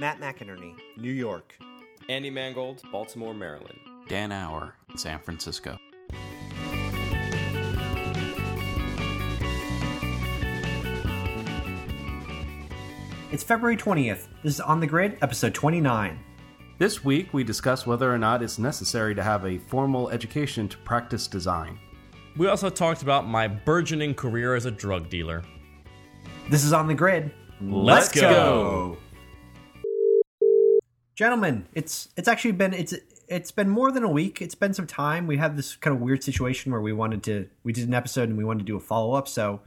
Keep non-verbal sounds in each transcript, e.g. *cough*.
Matt McInerney, New York. Andy Mangold, Baltimore, Maryland. Dan Auer, San Francisco. It's February 20th. This is On the Grid, episode 29. This week, we discuss whether or not it's necessary to have a formal education to practice design. We also talked about my burgeoning career as a drug dealer. This is On the Grid. Let's go. Gentlemen, it's it's actually been it's it's been more than a week. It's been some time. We had this kind of weird situation where we wanted to we did an episode and we wanted to do a follow-up, so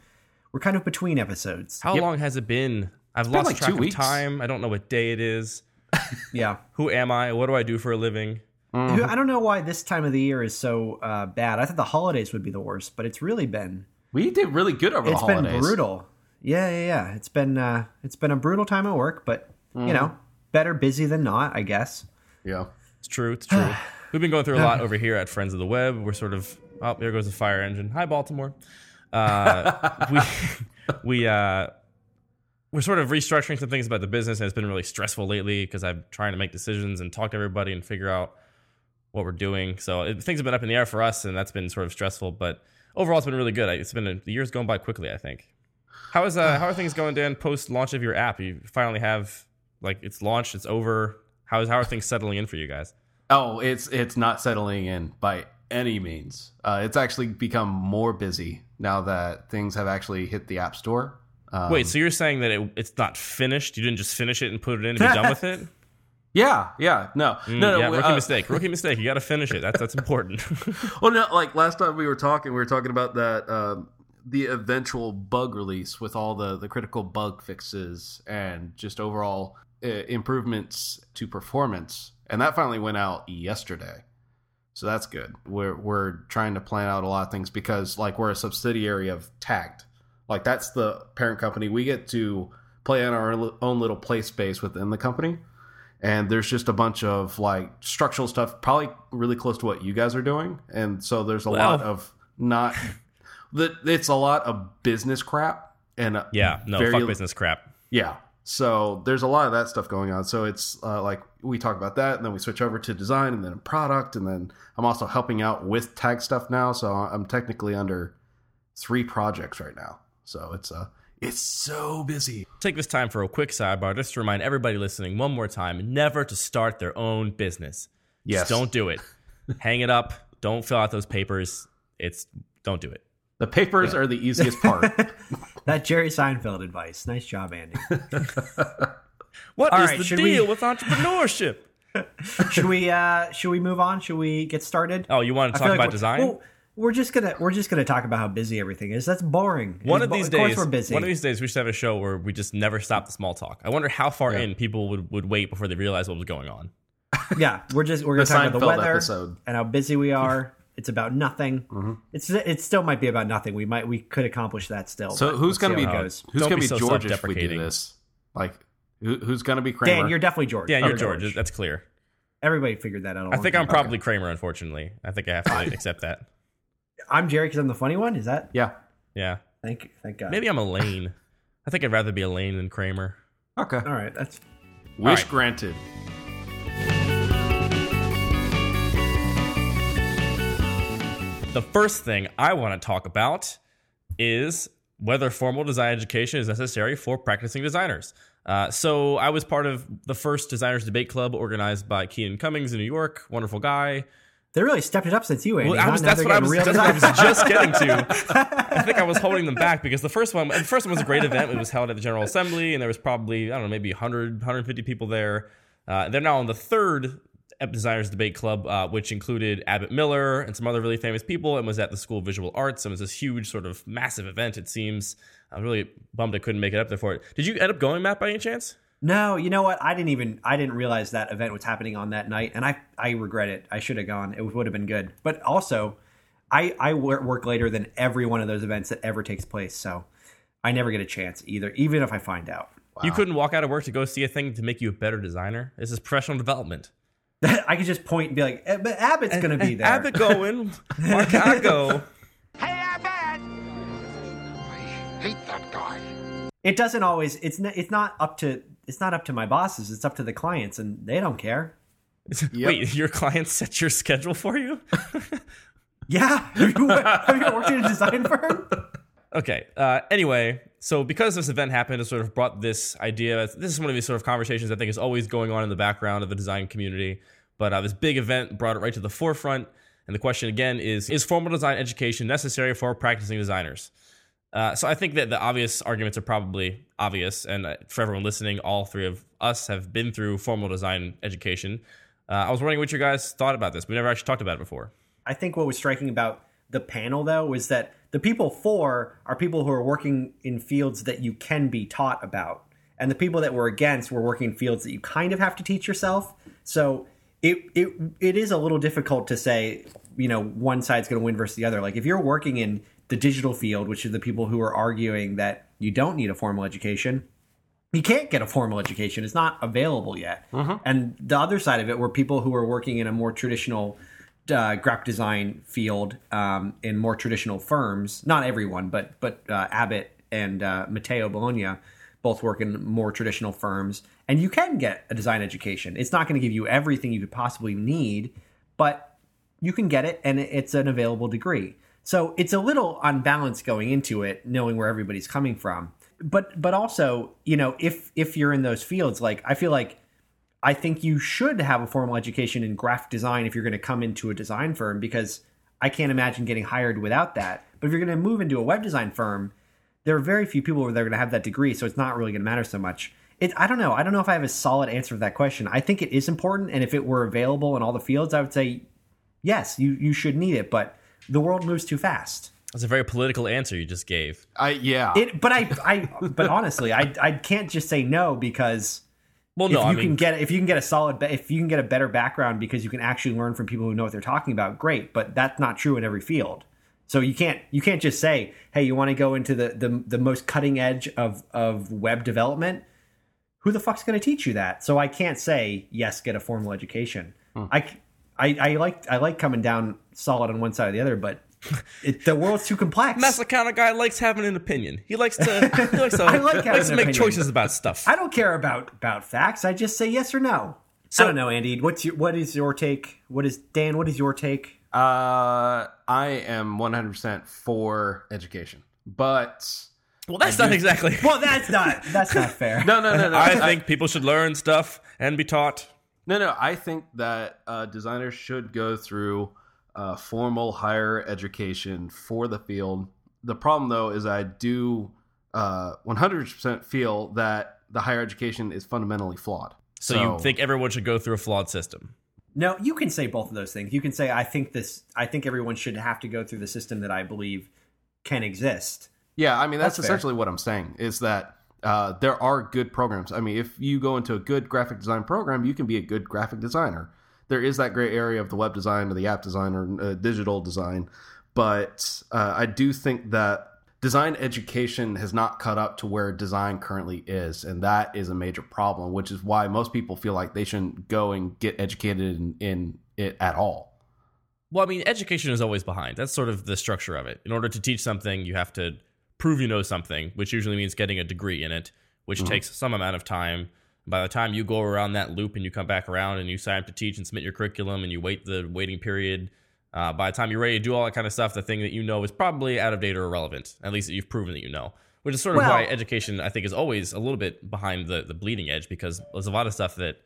we're kind of between episodes. How long has it been? I've been lost like track two of weeks. time. I don't know what day it is. *laughs* Yeah. Who am I? What do I do for a living? I don't know why this time of the year is so uh, bad. I thought the holidays would be the worst, but it's really been We did really good over it's the holidays. It's been brutal. Yeah, yeah, yeah. It's been uh, it's been a brutal time at work, but you know, better busy than not, I guess. Yeah. It's true. It's true. *sighs* We've been going through a lot *sighs* over here at Friends of the Web. We're sort of oh, there goes the fire engine. Hi, Baltimore. Uh, *laughs* we we uh, we're sort of restructuring some things about the business, and it's been really stressful lately because I'm trying to make decisions and talk to everybody and figure out what we're doing. So it, things have been up in the air for us, and that's been sort of stressful. But overall, it's been really good. It's been a, the year's going by quickly. I think. How is uh, how are things going, Dan? Post launch of your app, you finally have like it's launched, it's over. How is how are things settling in for you guys? Oh, it's it's not settling in by any means. Uh, it's actually become more busy now that things have actually hit the App Store. Um, Wait, so you're saying that it, it's not finished? You didn't just finish it and put it in and be done with it? *laughs* Yeah, yeah, no, no, no. Mm, yeah, rookie uh, mistake. Rookie *laughs* mistake. You got to finish it. That's that's important. *laughs* Well, no, like last time we were talking, we were talking about that um, the eventual bug release with all the the critical bug fixes and just overall improvements to performance, and that finally went out yesterday. So that's good. We're we're trying to plan out a lot of things because like we're a subsidiary of Tagged, like that's the parent company. We get to play in our own little play space within the company and there's just a bunch of like structural stuff probably really close to what you guys are doing and so there's a lot of not *laughs* that it's a lot of business crap and uh, yeah, no, very- fuck business crap. yeah so there's a lot of that stuff going on so it's uh, like we talk about that and then we switch over to design and then product and then i'm also helping out with tag stuff now so i'm technically under three projects right now so it's uh it's so busy Take this time for a quick sidebar just to remind everybody listening one more time never to start their own business. yes Just don't do it. *laughs* Hang it up. Don't fill out those papers. It's don't do it. the papers are the easiest part *laughs* That Jerry Seinfeld advice. Nice job, Andy. *laughs* What All is right, the deal we- with entrepreneurship? *laughs* should we uh should we move on? Should we get started? Oh, you want to talk like about we're- design? well, we're just gonna we're just gonna talk about how busy everything is. That's boring. One It's of bo- these course days, we're busy. one of these days, we should have a show where we just never stop the small talk. I wonder how far in people would, would wait before they realize what was going on. yeah, we're just we're gonna The talk about the weather episode. and how busy we are. It's about nothing. Mm-hmm. It's it still might be about nothing. We might we could accomplish that still. So who's gonna be how goes? who's Don't gonna be be so George if we do this? Like who, who's gonna be Kramer? Dan, you're definitely George. Yeah, you're You're George. That's clear. Everybody figured that out. I think I'm ago. probably Kramer. Unfortunately, I think I have to *laughs* accept that. I'm Jerry because I'm the funny one. Is that? yeah. Yeah, Thank you. Thank God. maybe I'm Elaine. I think I'd rather be Elaine than Kramer. Okay. All right. That's Wish right. granted. The first thing I want to talk about is whether formal design education is necessary for practicing designers. Uh, so I was part of the first designers debate club organized by Keenan Cummings in New York. Wonderful guy. they really stepped it up since you, Andy. Well, I was, that's what I was, that's what I was just getting to. *laughs* I think I was holding them back because the first one, the first one was a great event. It was held at the General Assembly, and there was probably I don't know, maybe 100, 150 people there. Uh, they're now on the third Designers Debate Club, uh, which included Abbott Miller and some other really famous people, and was at the School of Visual Arts. And it was this huge, sort of massive event. It seems. I'm really bummed I couldn't make it up there for it. Did you end up going, Matt, by any chance? No, you know what? I didn't even I didn't realize that event was happening on that night, and I I regret it. I should have gone. It would have been good. But also, I I work later than every one of those events that ever takes place, so I never get a chance either, even if I find out. You couldn't walk out of work to go see a thing to make you a better designer. This is professional development. I could just point and be like, "Eh, "But Abbott's going to be there." Abbott going. Why can't I go? Hey, Abbott! I hate that guy. it doesn't always. It's n- it's not up to it's not up to my bosses. It's up to the clients, and they don't care. *laughs* Yep. Wait, your clients set your schedule for you? *laughs* Yeah, *laughs* have you, have you worked in a design firm? Okay. Uh, anyway, so because this event happened, it sort of brought this idea. This is one of these sort of conversations I think is always going on in the background of the design community. But uh, this big event brought it right to the forefront. And the question again is Is formal design education necessary for practicing designers? Uh, so I think that the obvious arguments are probably obvious. And uh, for everyone listening, all three of us have been through formal design education. Uh, I was wondering what you guys thought about this. We never actually talked about it before. I think what was striking about the panel though was that the people for are people who are working in fields that you can be taught about. And the people that were against were working in fields that you kind of have to teach yourself. So it it it is a little difficult to say, you know, one side's going to win versus the other. Like if you're working in the digital field, which is the people who are arguing that you don't need a formal education, you can't get a formal education. It's not available yet. Mm-hmm. And the other side of it were people who are working in a more traditional uh, graphic design field um, in more traditional firms. Not everyone, but but uh, Abbott and uh, Matteo Bologna both work in more traditional firms, and you can get a design education. It's not going to give you everything you could possibly need, but you can get it, and it's an available degree. So it's a little unbalanced going into it, knowing where everybody's coming from. But but also, you know, if if you're in those fields, like I feel like I think you should have a formal education in graphic design if you're going to come into a design firm because I can't imagine getting hired without that. But if you're going to move into a web design firm, there are very few people that are going to have that degree, so it's not really going to matter so much. It, I don't know. I don't know if I have a solid answer to that question. I think it is important, and if it were available in all the fields, I would say yes, you you should need it. But the world moves too fast. That's a very political answer you just gave. I yeah. It, but I, I, but honestly, I, I can't just say no because Well, if you I can get if you can get a solid if you can get a better background because you can actually learn from people who know what they're talking about great but that's not true in every field. So you can't you can't just say hey you want to go into the the, the most cutting edge of of web development? Who the fuck's going to teach you that? So i can't say yes get a formal education. Hmm. I, I i like i like coming down solid on one side or the other but it, the world's too complex Matt's the kind of guy likes having an opinion. He likes to, *laughs* he likes to, I like likes to make opinion. choices about stuff. I don't care about about facts. I just say yes or no. So- I don't know, Andy. What's your what is your take? What is Dan? What is your take? Uh, I am 100% for education, but well, that's not exactly. *laughs* Well, that's not that's not *laughs* fair. no, no, no, no. I think people should learn stuff and be taught. No, no. I think that uh, designers should go through uh, formal higher education for the field. The problem, though, is I do uh, 100% feel that the higher education is fundamentally flawed. So, you think everyone should go through a flawed system? No, you can say both of those things. You can say I think this. I think everyone should have to go through the system that I believe can exist. Yeah, I mean that's, That's fair. essentially what I'm saying is that uh, there are good programs. I mean, if you go into a good graphic design program, you can be a good graphic designer. There is that gray area of the web design or the app design or uh, digital design, but uh, I do think that design education has not caught up to where design currently is, and that is a major problem. Which is why most people feel like they shouldn't go and get educated in, in it at all. Well, I mean, education is always behind. That's sort of the structure of it. In order to teach something, you have to prove you know something, which usually means getting a degree in it, which takes some amount of time. By the time you go around that loop and you come back around and you sign up to teach and submit your curriculum and you wait the waiting period, uh, by the time you're ready to do all that kind of stuff, the thing that you know is probably out of date or irrelevant. At least that you've proven that you know. Which is sort of Well- why education, I think, is always a little bit behind the, the bleeding edge because there's a lot of stuff that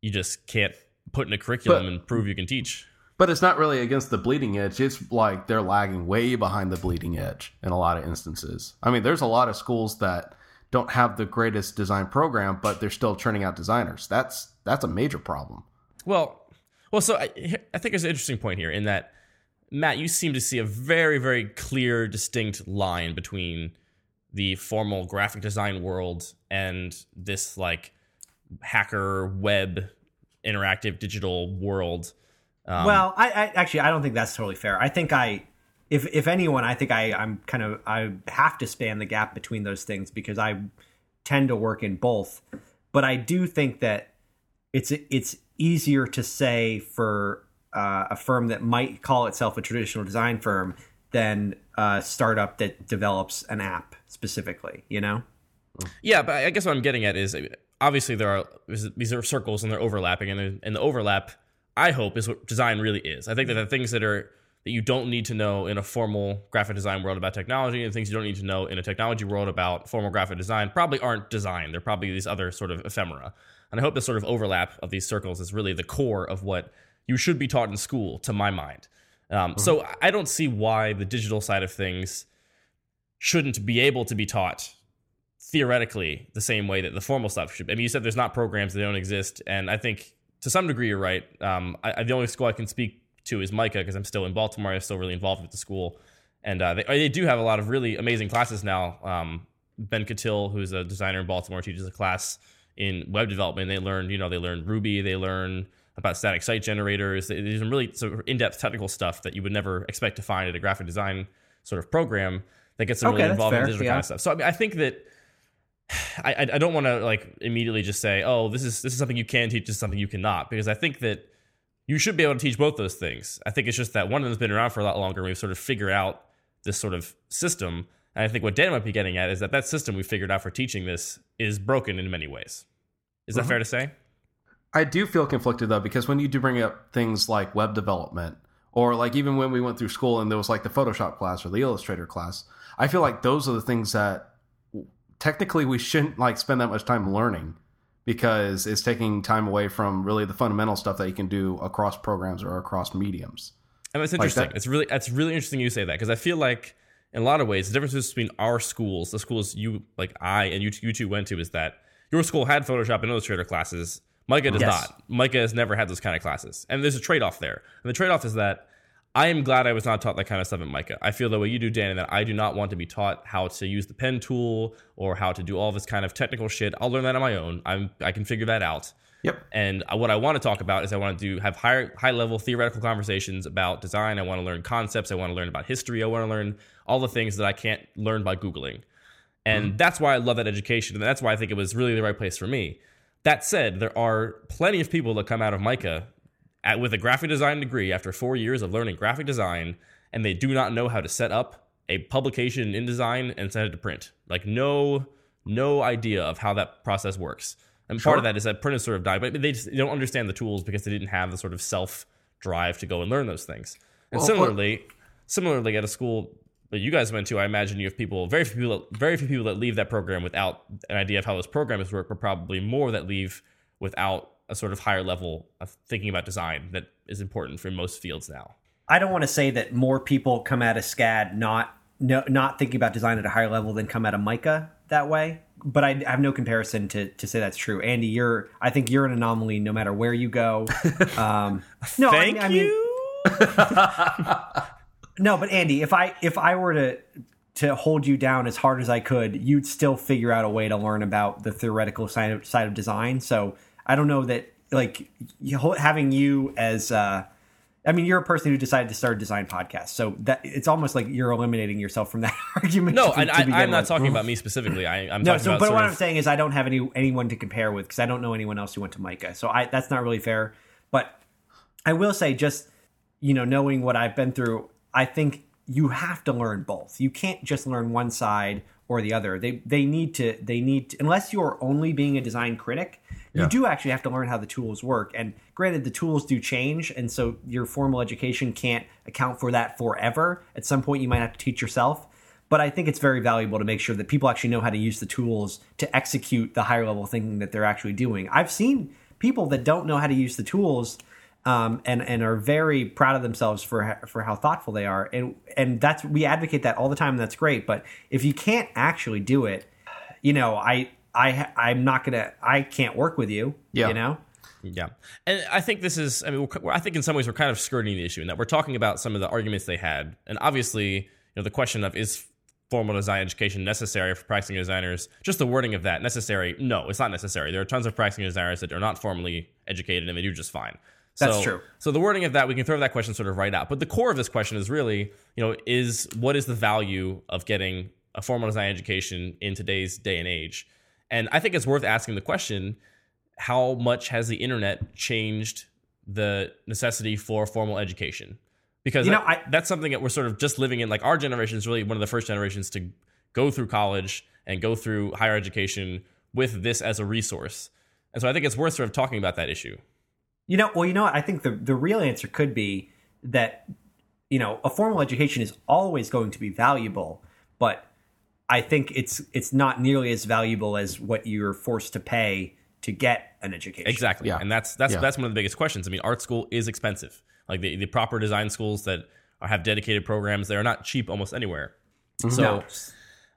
you just can't put in a curriculum But- and prove you can teach. But it's not really against the bleeding edge. It's like they're lagging way behind the bleeding edge in a lot of instances. I mean, there's a lot of schools that don't have the greatest design program, but they're still churning out designers. That's that's a major problem. Well, well, so I, I think there's an interesting point here in that Matt, you seem to see a very, very clear, distinct line between the formal graphic design world and this like hacker web interactive digital world. Um, well, I, I actually I don't think that's totally fair. I think I, if if anyone, I think I I'm kind of I have to span the gap between those things because I tend to work in both. But I do think that it's it's easier to say for uh, a firm that might call itself a traditional design firm than a startup that develops an app specifically. You know. Yeah, but I guess what I'm getting at is obviously there are these are circles and they're overlapping, and and the overlap I hope is what design really is. I think that the things that are that you don't need to know in a formal graphic design world about technology and things you don't need to know in a technology world about formal graphic design probably aren't design. They're probably these other sort of ephemera. And I hope the sort of overlap of these circles is really the core of what you should be taught in school, to my mind. Um, mm-hmm. So I don't see why the digital side of things shouldn't be able to be taught theoretically the same way that the formal stuff should. I mean, you said there's not programs that don't exist, and I think to some degree you're right. Um, I, the only school I can speak to is MICA because I'm still in Baltimore. I'm still really involved with the school, and uh, they, they do have a lot of really amazing classes now. Um, ben Catil, who's a designer in Baltimore, teaches a class in web development. They learn, you know, they learn Ruby, they learn about static site generators. There's some really sort of in-depth technical stuff that you would never expect to find at a graphic design sort of program that gets them okay, really involved in digital yeah. kind of stuff. So I, mean, I think that *sighs* I, I don't want to like immediately just say, oh, this is this is something you can teach, this is something you cannot, because I think that you should be able to teach both those things. I think it's just that one of them's been around for a lot longer. And we've sort of figured out this sort of system. And I think what Dan might be getting at is that that system we figured out for teaching this is broken in many ways. Is that mm-hmm. fair to say? I do feel conflicted though, because when you do bring up things like web development, or like even when we went through school and there was like the Photoshop class or the Illustrator class, I feel like those are the things that technically we shouldn't like spend that much time learning because it's taking time away from really the fundamental stuff that you can do across programs or across mediums. And that's interesting. Like that, it's really that's really interesting you say that because I feel like in a lot of ways the difference between our schools, the schools you like I and you, you two went to, is that your school had Photoshop and Illustrator classes. MICA does yes. not. MICA has never had those kind of classes, and there's a trade off there. And the trade off is that I am glad I was not taught that kind of stuff at MICA. I feel the way you do, Dan, and that I do not want to be taught how to use the pen tool or how to do all this kind of technical shit. I'll learn that on my own. I'm I can figure that out. Yep. And what I want to talk about is I want to do have high high level theoretical conversations about design. I want to learn concepts. I want to learn about history. I want to learn all the things that I can't learn by googling. And mm-hmm. that's why I love that education, and that's why I think it was really the right place for me. That said, there are plenty of people that come out of MICA at, with a graphic design degree after four years of learning graphic design, and they do not know how to set up a publication in InDesign and send it to print. Like no, no idea of how that process works. And sure. part of that is that print is sort of died, but they just they don't understand the tools because they didn't have the sort of self drive to go and learn those things. And well, similarly, well, similarly at a school that you guys went to, I imagine you have people, very few people, very few people that leave that program without an idea of how those programs work, but probably more that leave without a sort of higher level of thinking about design that is important for most fields now. I don't want to say that more people come out of SCAD not no, not thinking about design at a higher level than come out of MICA that way. But I, I have no comparison to, to say that's true. Andy, you're I think you're an anomaly no matter where you go. *laughs* Um, no, Thank I, I mean, *laughs* no, but Andy, if I if I were to to hold you down as hard as I could, you'd still figure out a way to learn about the theoretical side of, side of design. So I don't know that like having you as uh, I mean, you're a person who decided to start a design podcast, so that it's almost like you're eliminating yourself from that *laughs* argument. No, to, to I, am not talking about *laughs* me specifically. I, am no. so, but what of... I'm saying is, I don't have any anyone to compare with because I don't know anyone else who went to MICA, So I, that's not really fair. But I will say, just you know, knowing what I've been through, I think you have to learn both. You can't just learn one side or the other. They they need to they need to, unless you're only being a design critic, yeah. you do actually have to learn how the tools work. And granted, the tools do change, and so your formal education can't account for that forever. At some point, you might have to teach yourself. But I think it's very valuable to make sure that people actually know how to use the tools to execute the higher level thinking that they're actually doing. I've seen people that don't know how to use the tools um, and and are very proud of themselves for for how thoughtful they are, and and that's we advocate that all the time, and that's great. But if you can't actually do it, you know, I I I'm not gonna I can't work with you. Yeah. You know. Yeah, and I think this is. I mean, I think in some ways we're kind of skirting the issue in that we're talking about some of the arguments they had, and obviously, you know, the question of is formal design education necessary for practicing designers? Just the wording of that necessary? No, it's not necessary. There are tons of practicing designers that are not formally educated and they do just fine. That's true. So the wording of that, we can throw that question sort of right out. But the core of this question is really, you know, is what is the value of getting a formal design education in today's day and age? And I think it's worth asking the question: How much has the internet changed the necessity for formal education? Because you know, that, I, that's something that we're sort of just living in. Like our generation is really one of the first generations to go through college and go through higher education with this as a resource. And so I think it's worth sort of talking about that issue. You know, well, you know what? I think the the real answer could be that you know a formal education is always going to be valuable, but I think it's it's not nearly as valuable as what you're forced to pay to get an education. Exactly. Yeah. And that's that's Yeah. that's one of the biggest questions. I mean, art school is expensive. Like the, the proper design schools that have dedicated programs, they are not cheap almost anywhere. Mm-hmm. So No.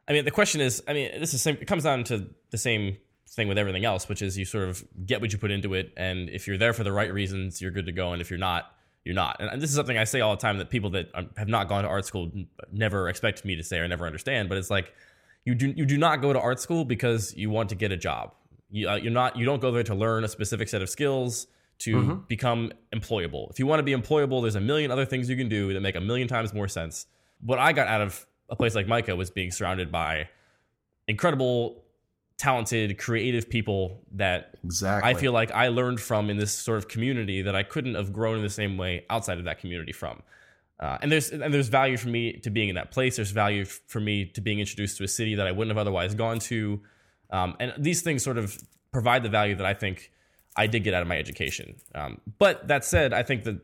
I mean, the question is, I mean, this is same, it comes down to the same thing with everything else, which is you sort of get what you put into it, and if you're there for the right reasons, you're good to go, and if you're not, you're not. And, this is something I say all the time that people that um, have not gone to art school never expect me to say or never understand. But it's like you do you do not go to art school because you want to get a job. You, uh, you're not you don't go there to learn a specific set of skills to become employable. If you want to be employable, there's a million other things you can do that make a million times more sense. What I got out of a place like MICA was being surrounded by incredible, talented, creative people that Exactly. I feel like I learned from in this sort of community that I couldn't have grown in the same way outside of that community from. Uh, and there's and there's value for me to being in that place. There's value for me to being introduced to a city that I wouldn't have otherwise gone to. Um, and these things sort of provide the value that I think I did get out of my education. Um, but that said, I think that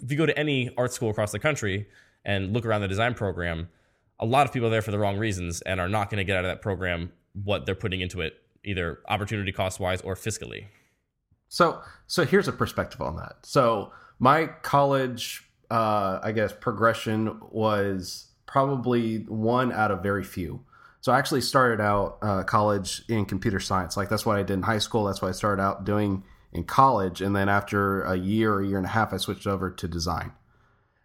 if you go to any art school across the country and look around the design program, a lot of people are there for the wrong reasons and are not going to get out of that program what they're putting into it, either opportunity cost wise or fiscally. So, so here's a perspective on that. So, my college, uh, I guess, progression was probably one out of very few. So, I actually started out uh, college in computer science. Like that's what I did in high school. That's what I started out doing in college. And then after a year, a year and a half, I switched over to design.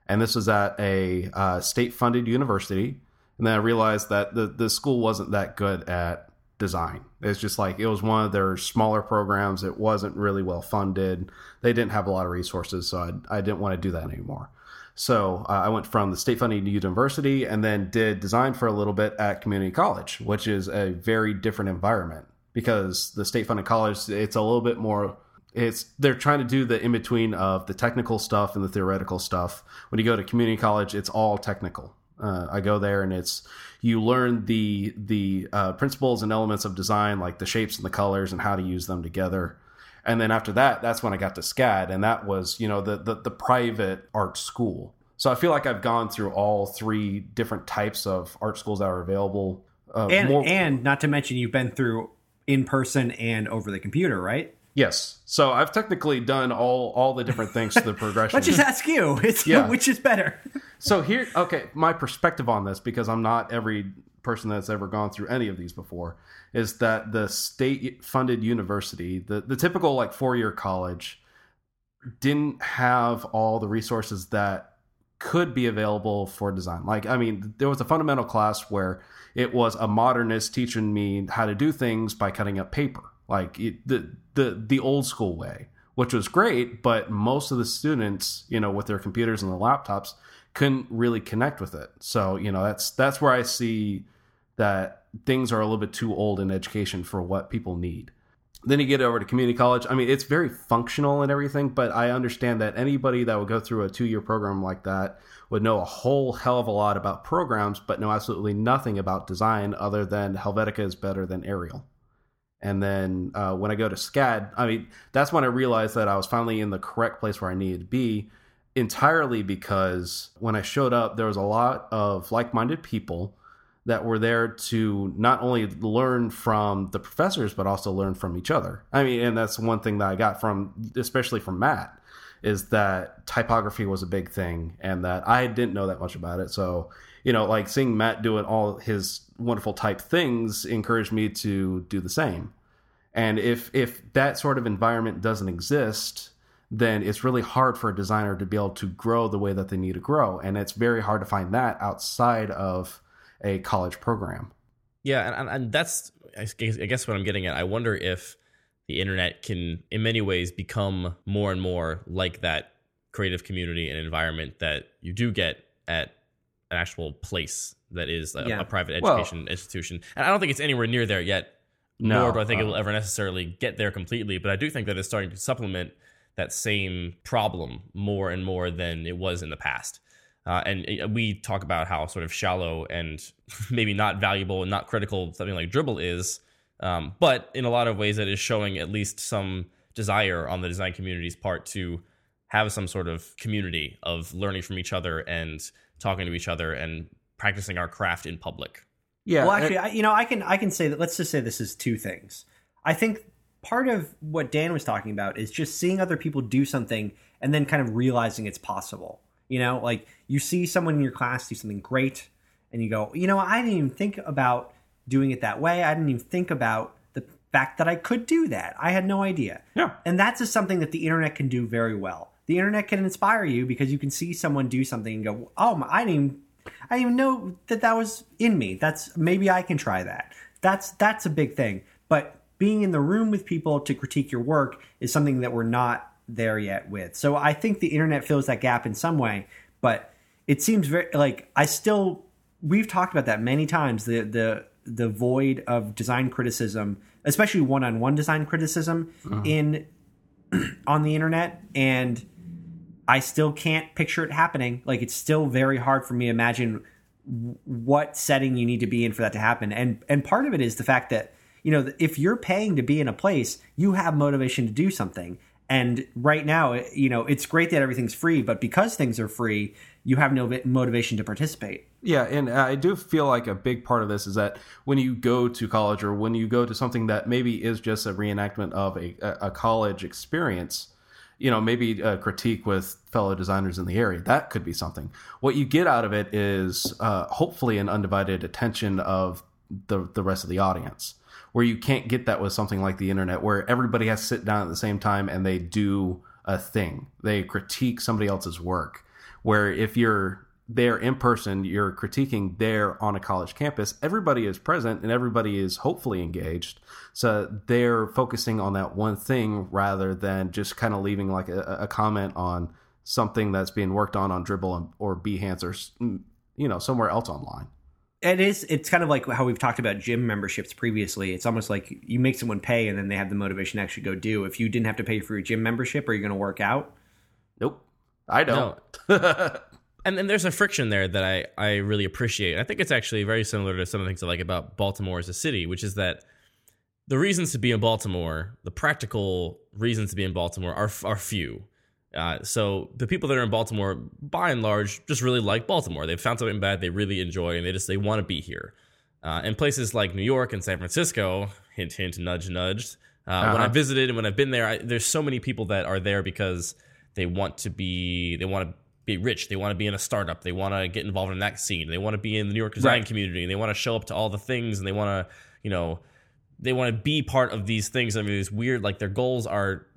And this was at a uh, state-funded university. And then I realized that the the school wasn't that good at design. It's just like it was one of their smaller programs. It wasn't really well funded. They didn't have a lot of resources, so I, I didn't want to do that anymore. So uh, I went from the state funded university and then did design for a little bit at community college, which is a very different environment because the state funded college it's a little bit more it's they're trying to do the in between of the technical stuff and the theoretical stuff. When you go to community college, it's all technical. Uh, I go there and it's you learn the the uh, principles and elements of design, like the shapes and the colors and how to use them together. And then after that, that's when I got to SCAD, and that was you know the the, the private art school. So I feel like I've gone through all three different types of art schools that are available. Uh, and more- and not to mention you've been through in person and over the computer, right? Yes, so I've technically done all all the different things to the *laughs* progression. Let's just ask you, it's, Yeah. *laughs* which is better? So here, okay, my perspective on this, because I'm not every person that's ever gone through any of these before, is that the state funded university, the, the typical like four year college, didn't have all the resources that could be available for design. Like, I mean, there was a fundamental class where it was a modernist teaching me how to do things by cutting up paper, like it, the the the old school way, which was great. But most of the students, you know, with their computers and their laptops, couldn't really connect with it. So, you know, that's that's where I see that things are a little bit too old in education for what people need. Then you get over to community college. I mean, it's very functional and everything, but I understand that anybody that would go through a two year program like that would know a whole hell of a lot about programs, but know absolutely nothing about design other than Helvetica is better than Arial. And then uh, when I go to SCAD, I mean, that's when I realized that I was finally in the correct place where I needed to be entirely because when I showed up, there was a lot of like minded people that were there to not only learn from the professors, but also learn from each other. I mean, and that's one thing that I got from, especially from Matt, is that typography was a big thing and that I didn't know that much about it. So, you know, like seeing Matt doing all his wonderful type things encouraged me to do the same. And if if that sort of environment doesn't exist, then it's really hard for a designer to be able to grow the way that they need to grow. And it's very hard to find that outside of a college program. Yeah, and, and, that's I guess what I'm getting at. I wonder if the internet can, in many ways, become more and more like that creative community and environment that you do get at an actual place that is a, Yeah. a private Well- education institution. And I don't think it's anywhere near there yet. No, nor do I think it uh, will ever necessarily get there completely. But I do think that it's starting to supplement that same problem more and more than it was in the past. Uh, and uh, we talk about how sort of shallow and *laughs* maybe not valuable and not critical something like Dribbble is Um, but in a lot of ways, it is showing at least some desire on the design community's part to have some sort of community of learning from each other and talking to each other and practicing our craft in public. Yeah. Well, actually, I, you know, I can I can say that. Let's just say this is two things. I think part of what Dan was talking about is just seeing other people do something and then kind of realizing it's possible. You know, like you see someone in your class do something great, and you go, you know, I didn't even think about doing it that way. I didn't even think about the fact that I could do that. I had no idea. Yeah. And that's just something that the internet can do very well. The internet can inspire you because you can see someone do something and go, "Oh, I didn't even, I didn't even know that that was in me. That's maybe I can try that." That's that's a big thing. But being in the room with people to critique your work is something that we're not there yet with. So I think the internet fills that gap in some way, but it seems very like I still we've talked about that many times the the the void of design criticism, especially one-on-one design criticism uh-huh. in *clears throat* on the internet and I still can't picture it happening. Like it's still very hard for me to imagine what setting you need to be in for that to happen. And and part of it is the fact that you know if you're paying to be in a place, you have motivation to do something. And right now, you know, it's great that everything's free, but because things are free, you have no motivation to participate. Yeah, and I do feel like a big part of this is that when you go to college or when you go to something that maybe is just a reenactment of a, a college experience, you know, maybe a critique with fellow designers in the area, that could be something. What you get out of it is uh, hopefully an undivided attention of the the rest of the audience, where you can't get that with something like the internet, where everybody has to sit down at the same time and they do a thing, they critique somebody else's work. Where if you're there in person, you're critiquing there on a college campus, everybody is present and everybody is hopefully engaged. So they're focusing on that one thing rather than just kind of leaving like a, a comment on something that's being worked on on Dribbble or Behance or mm, you know somewhere else online. It is. It's kind of like how we've talked about gym memberships previously. It's almost like you make someone pay, and then they have the motivation to actually go do. If you didn't have to pay for your gym membership, are you going to work out? Nope, I don't. *laughs* and then there's a friction there that I, I really appreciate. I think it's actually very similar to some of the things I like about Baltimore as a city, which is that the reasons to be in Baltimore, the practical reasons to be in Baltimore, are are few. Uh, so the people that are in Baltimore, by and large, just really like Baltimore. They've found something bad they really enjoy, and they just they want to be here. Uh, and places like New York and San Francisco, hint hint, nudge nudge. Uh, uh-huh. When I visited and when I've been there, I, there's so many people that are there because they want to be they want to be rich. They want to be in a startup. They want to get involved in that scene. They want to be in the New York design right. community. They want to show up to all the things, and they want to you know they want to be part of these things. I mean, these weird like their goals are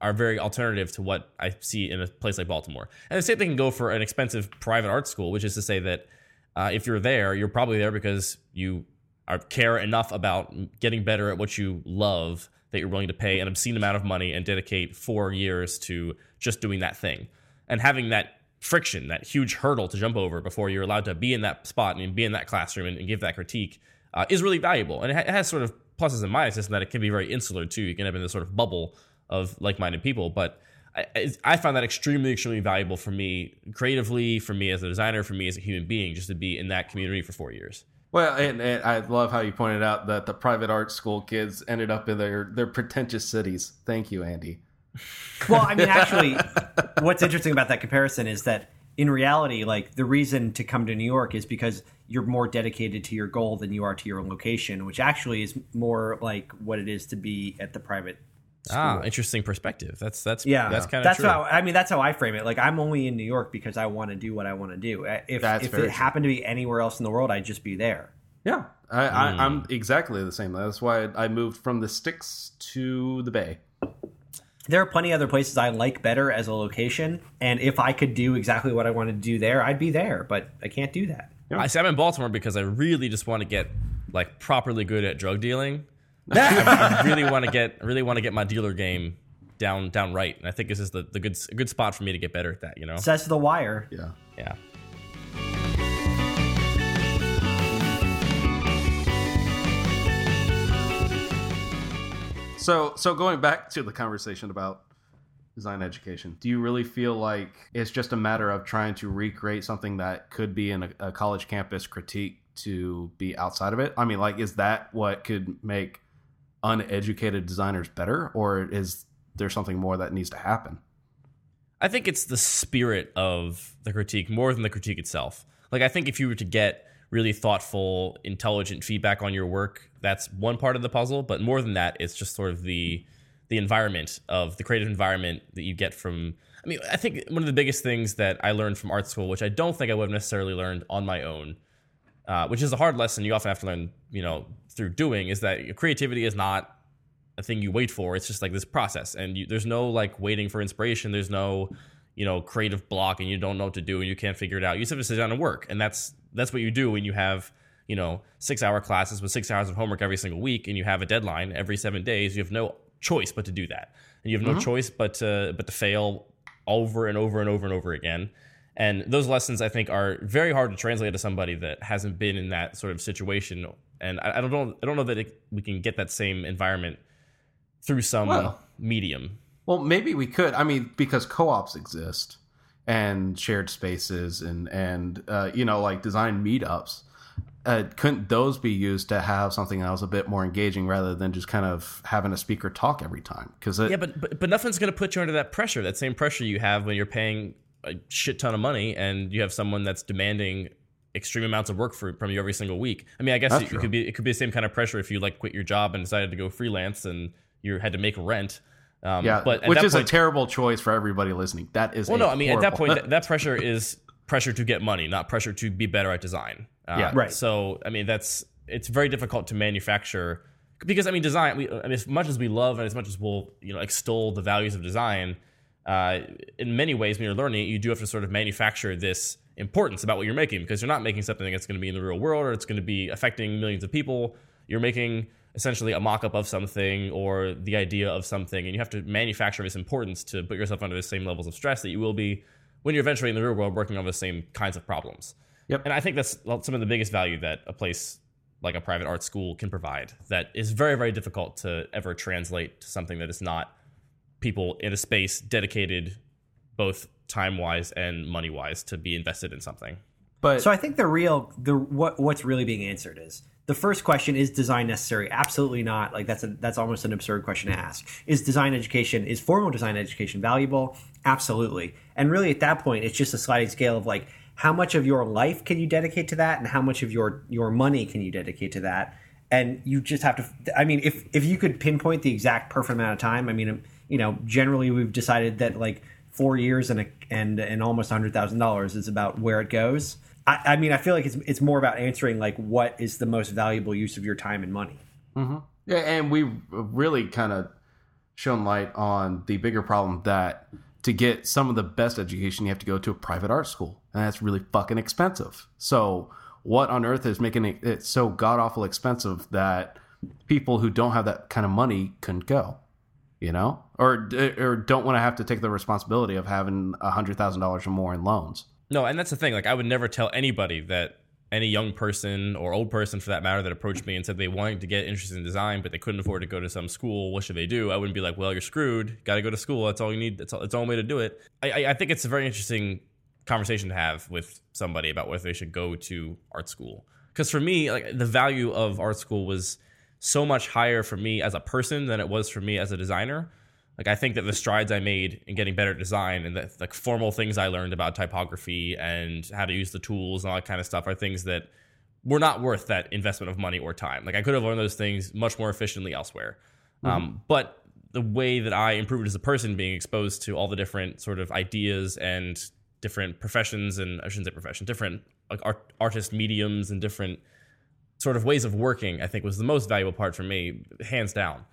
are very alternative to what I see in a place like Baltimore. And the same thing can go for an expensive private art school, which is to say that uh, if you're there, you're probably there because you are, care enough about getting better at what you love that you're willing to pay an obscene amount of money and dedicate four years to just doing that thing. And having that friction, that huge hurdle to jump over before you're allowed to be in that spot and be in that classroom and, and give that critique uh, is really valuable. And it, ha- it has sort of pluses and minuses in that it can be very insular too. You can have in this sort of bubble of like-minded people but I, I found that extremely extremely valuable for me creatively for me as a designer for me as a human being just to be in that community for four years well and, and i love how you pointed out that the private art school kids ended up in their their pretentious cities thank you andy well i mean actually what's interesting about that comparison is that in reality like the reason to come to new york is because you're more dedicated to your goal than you are to your own location which actually is more like what it is to be at the private School. Ah, interesting perspective. That's that's yeah. That's kind of that's true. how I mean. That's how I frame it. Like I'm only in New York because I want to do what I want to do. If That's if it true. happened to be anywhere else in the world, I'd just be there. yeah I, I, i'm exactly the same that's why i moved from the sticks to the bay There are plenty of other places I like better as a location, and if I could do exactly what I wanted to do there, I'd be there. But I can't do that. I say I'm in Baltimore because I really just want to get like properly good at drug dealing. *laughs* I, I really want to get really want to get my dealer game down down right, and I think this is the, the good good spot for me to get better at that. You know, Says the wire. yeah yeah. So, so going back to the conversation about design education, do you really feel like it's just a matter of trying to recreate something that could be in a, a college campus critique to be outside of it? I mean, like, is that what could make uneducated designers better, or is there something more that needs to happen? I think it's the spirit of the critique more than the critique itself. Like, I think if you were to get really thoughtful, intelligent feedback on your work, that's one part of the puzzle. But more than that, it's just sort of the the environment of the creative environment that you get from. I mean, I think one of the biggest things that I learned from art school, which I don't think I would have necessarily learned on my own, uh, which is a hard lesson you often have to learn, you know, through doing, is that creativity is not a thing you wait for. It's just like this process, and you, there's no like waiting for inspiration. There's no you know creative block, and you don't know what to do, and you can't figure it out. You just have to sit down and work, and that's that's what you do when you have you know six hour classes with six hours of homework every single week, and you have a deadline every seven days. You have no choice but to do that, and you have no mm-hmm. choice but to but to fail over and over and over and over again. And those lessons, I think, are very hard to translate to somebody that hasn't been in that sort of situation. And I, I don't know, I don't know that it, we can get that same environment through some well, medium. Well, maybe we could. I mean, because co-ops exist and shared spaces and and uh, you know like design meetups. Uh, couldn't those be used to have something that was a bit more engaging rather than just kind of having a speaker talk every time? Because yeah, but, but but nothing's going to put you under that pressure. That same pressure you have when you're paying a shit ton of money and you have someone that's demanding extreme amounts of work for, from you every single week. I mean, I guess it, it, could be it could be the same kind of pressure if you like quit your job and decided to go freelance and you had to make rent. Um, yeah, but which is point, a terrible choice for everybody listening. That is well, no, I mean at that point, that, *laughs* that, pressure is pressure to get money, not pressure to be better at design. Uh, yeah, right. So I mean, that's it's very difficult to manufacture because I mean, design. We, I mean, as much as we love and as much as we'll you know extol the values of design, uh, in many ways, when you're learning you do have to sort of manufacture this importance about what you're making because you're not making something that's going to be in the real world or it's going to be affecting millions of people. You're making essentially a mock-up of something or the idea of something and you have to manufacture this importance to put yourself under the same levels of stress that you will be when you're eventually in the real world working on the same kinds of problems. Yep. And i think that's some of the biggest value that a place like a private art school can provide that is very very difficult to ever translate to something that is not people in a space dedicated both time wise and money wise to be invested in something. But so i think the real the what what's really being answered is the first question is design necessary? Absolutely not. Like that's a that's almost an absurd question to ask. Is design education is formal design education valuable? Absolutely. And really at that point it's just a sliding scale of like how much of your life can you dedicate to that and how much of your your money can you dedicate to that? And you just have to i mean if if you could pinpoint the exact perfect amount of time i mean you know generally we've decided that like four years and a, and and almost hundred thousand dollars is about where it goes I, I, mean, I feel like it's it's more about answering like what is the most valuable use of your time and money. Mm-hmm. Yeah, and we really kind of shown light on the bigger problem that to get some of the best education, you have to go to a private art school, and that's really fucking expensive. So, what on earth is making it so god awful expensive that people who don't have that kind of money couldn't go? You know, or or don't want to have to take the responsibility of having a hundred thousand dollars or more in loans. No, and that's the thing. Like, I would never tell anybody that any young person or old person for that matter that approached me and said they wanted to get interested in design but they couldn't afford to go to some school what should they do? I wouldn't be like well you're screwed. Got to go to school. That's all you need. That's all, that's all way to do it. I, I think it's a very interesting conversation to have with somebody about whether they should go to art school. Because for me like the value of art school was so much higher for me as a person than it was for me as a designer like I think that the strides I made in getting better at design and the like formal things I learned about typography and how to use the tools and all that kind of stuff are things that were not worth that investment of money or time. Like I could have learned those things much more efficiently elsewhere. Mm-hmm. Um, but the way that I improved as a person, being exposed to all the different sort of ideas and different professions and I shouldn't say profession, different like art, artist mediums and different sort of ways of working, I think was the most valuable part for me, hands down.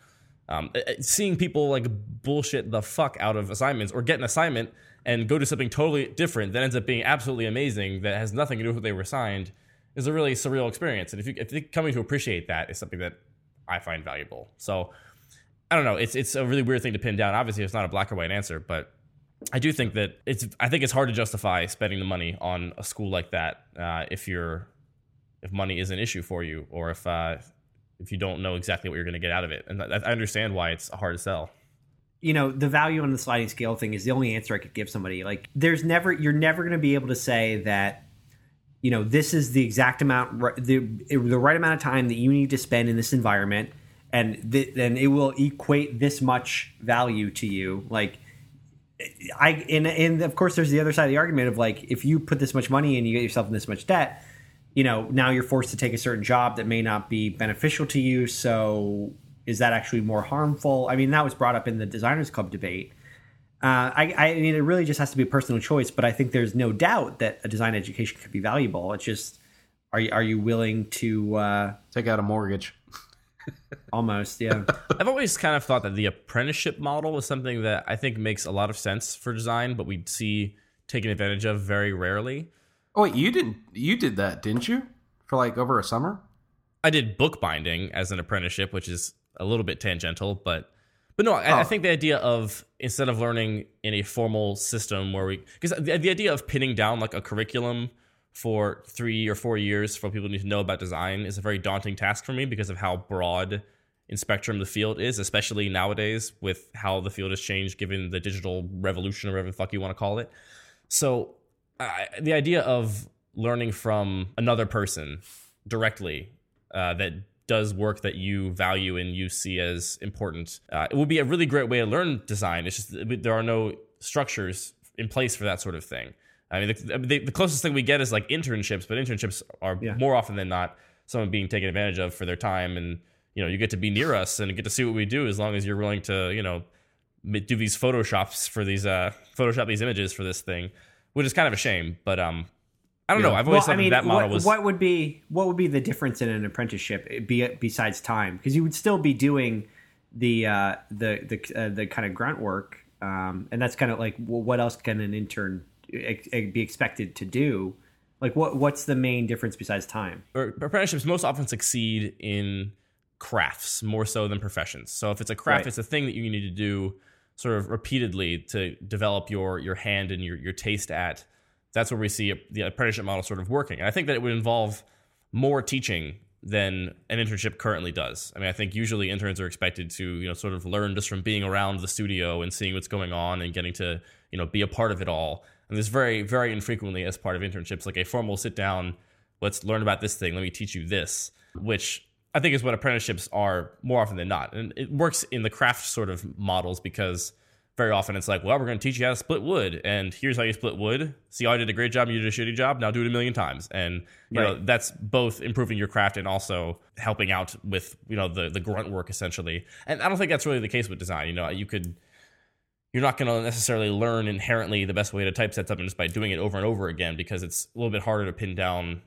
Um, uh, uh, seeing people like bullshit the fuck out of assignments or get an assignment and go to something totally different that ends up being absolutely amazing that has nothing to do with what they were assigned is a really surreal experience. And if you if you coming to appreciate that is something that I find valuable. So I don't know. It's it's a really weird thing to pin down. Obviously, it's not a black or white answer, but I do think that it's I think it's hard to justify spending the money on a school like that uh, if you're if money is an issue for you or if uh, if you don't know exactly what you're going to get out of it. And I understand why it's hard to sell. You know, the value on the sliding scale thing is the only answer I could give somebody. Like, there's never, you're never going to be able to say that you know, this is the exact amount, the the right amount of time that you need to spend in this environment, and th- then it will equate this much value to you. Like, I and and of course, there's the other side of the argument of like, if you put this much money and you get yourself in this much debt, you know, now you're forced to take a certain job that may not be beneficial to you. So, is that actually more harmful? I mean, that was brought up in the Designers Club debate uh, I, I, mean, it really just has to be a personal choice, but I think there's no doubt that a design education could be valuable. It's just, are you, are you willing to uh, take out a mortgage? *laughs* almost, yeah. I've always kind of thought that the apprenticeship model was something that I think makes a lot of sense for design, but we see taken advantage of very rarely. Oh wait, you didn't you did that, didn't you? For like over a summer? I did bookbinding as an apprenticeship, which is a little bit tangential, but but no, I, oh. I, think the idea of instead of learning in a formal system where we, because the, the, idea of pinning down like a curriculum for three or four years for people who need to know about design is a very daunting task for me because of how broad in spectrum the field is, especially nowadays with how the field has changed given the digital revolution or whatever the fuck you want to call it. So the idea of learning from another person directly uh, that does work that you value and you see as important. Uh, it would be a really great way to learn design. It's just there are no structures in place for that sort of thing. I mean, the, the, the closest thing we get is like internships, but internships are yeah. more often than not someone being taken advantage of for their time. And, you know, you get to be near us and get to see what we do as long as you're willing to, you know, do these photoshops for these, uh, Photoshop these images for this thing, which is kind of a shame. But, um, I don't yeah. know. I've always well, thought I mean, that model what, was. What would be what would be the difference in an apprenticeship eh, be, besides time? Because you would still be doing the uh, the the uh, the kind of grunt work, um, and that's kind of like well, what else can an intern ex- be expected to do? Like what what's the main difference besides time? Apprenticeships most often succeed in crafts more so than professions. So if it's a craft, right. it's a thing that you need to do sort of repeatedly to develop your your hand and your your taste at that's where we see the apprenticeship model sort of working. And I think that it would involve more teaching than an internship currently does. I mean, I think usually interns are expected to, you know, sort of learn just from being around the studio and seeing what's going on and getting to, you know, be a part of it all. And this very, very infrequently as part of internships, like a formal sit down, let's learn about this thing, let me teach you this, which I think is what apprenticeships are more often than not. And it works in the craft sort of models because very often it's like, well, we're going to teach you how to split wood, and here's how you split wood. See, I did a great job, you did a shitty job. Now do it a million times, and you right. know that's both improving your craft and also helping out with you know the the grunt work essentially. And I don't think that's really the case with design. You know, you could you're not going to necessarily learn inherently the best way to typeset something just by doing it over and over again because it's a little bit harder to pin down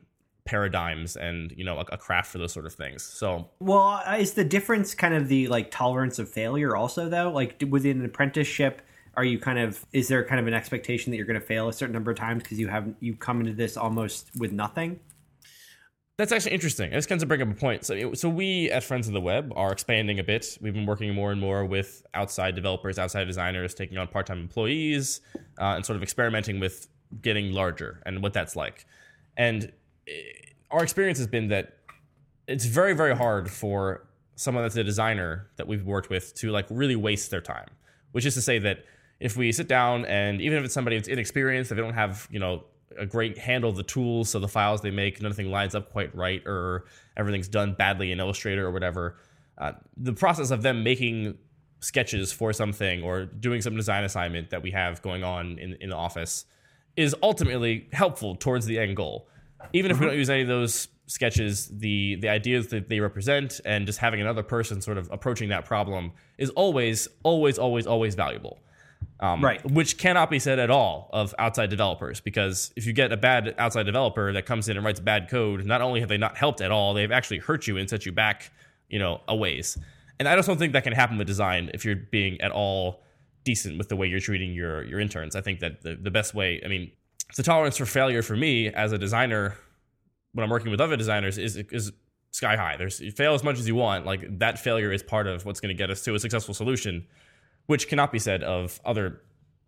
paradigms and you know a, a, craft for those sort of things so well is the difference kind of the like tolerance of failure also though like within an apprenticeship are you kind of is there kind of an expectation that you're going to fail a certain number of times because you have you come into this almost with nothing that's actually interesting. This kind of bring up a point. So, so we at Friends of the Web are expanding a bit. We've been working more and more with outside developers, outside designers, taking on part-time employees, uh, and sort of experimenting with getting larger and what that's like. And our experience has been that it's very very hard for someone that's a designer that we've worked with to like really waste their time which is to say that if we sit down and even if it's somebody that's inexperienced if they don't have you know a great handle of the tools so the files they make nothing lines up quite right or everything's done badly in illustrator or whatever uh, the process of them making sketches for something or doing some design assignment that we have going on in, in the office is ultimately helpful towards the end goal even if we don't mm-hmm. use any of those sketches, the the ideas that they represent and just having another person sort of approaching that problem is always, always, always, always valuable. Um, right. Which cannot be said at all of outside developers because if you get a bad outside developer that comes in and writes bad code, not only have they not helped at all, they've actually hurt you and set you back, you know, a ways. And I just don't think that can happen with design if you're being at all decent with the way you're treating your your interns. I think that the, the best way, I mean, the tolerance for failure for me as a designer when I'm working with other designers is is sky high. There's you fail as much as you want. Like that failure is part of what's going to get us to a successful solution, which cannot be said of other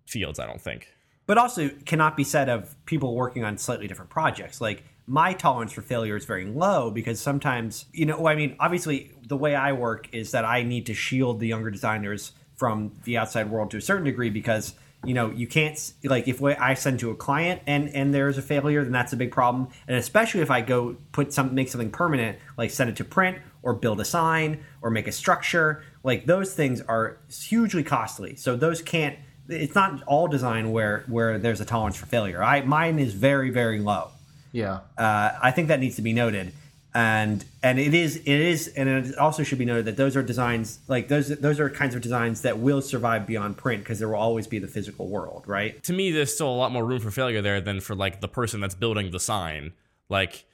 fields. I don't think. But also cannot be said of people working on slightly different projects. Like my tolerance for failure is very low because sometimes you know. I mean, obviously, the way I work is that I need to shield the younger designers from the outside world to a certain degree because you know you can't like if I send to a client and and there's a failure, then that's a big problem. And especially if I go put some make something permanent, like send it to print or build a sign or make a structure, like those things are hugely costly. So those can't. It's not all design where where there's a tolerance for failure. I mine is very very low. Yeah. Uh, I think that needs to be noted, and and it is it is and it also should be noted that those are designs like those those are kinds of designs that will survive beyond print because there will always be the physical world, right? to me there's still a lot more room for failure there than for like the person that's building the sign like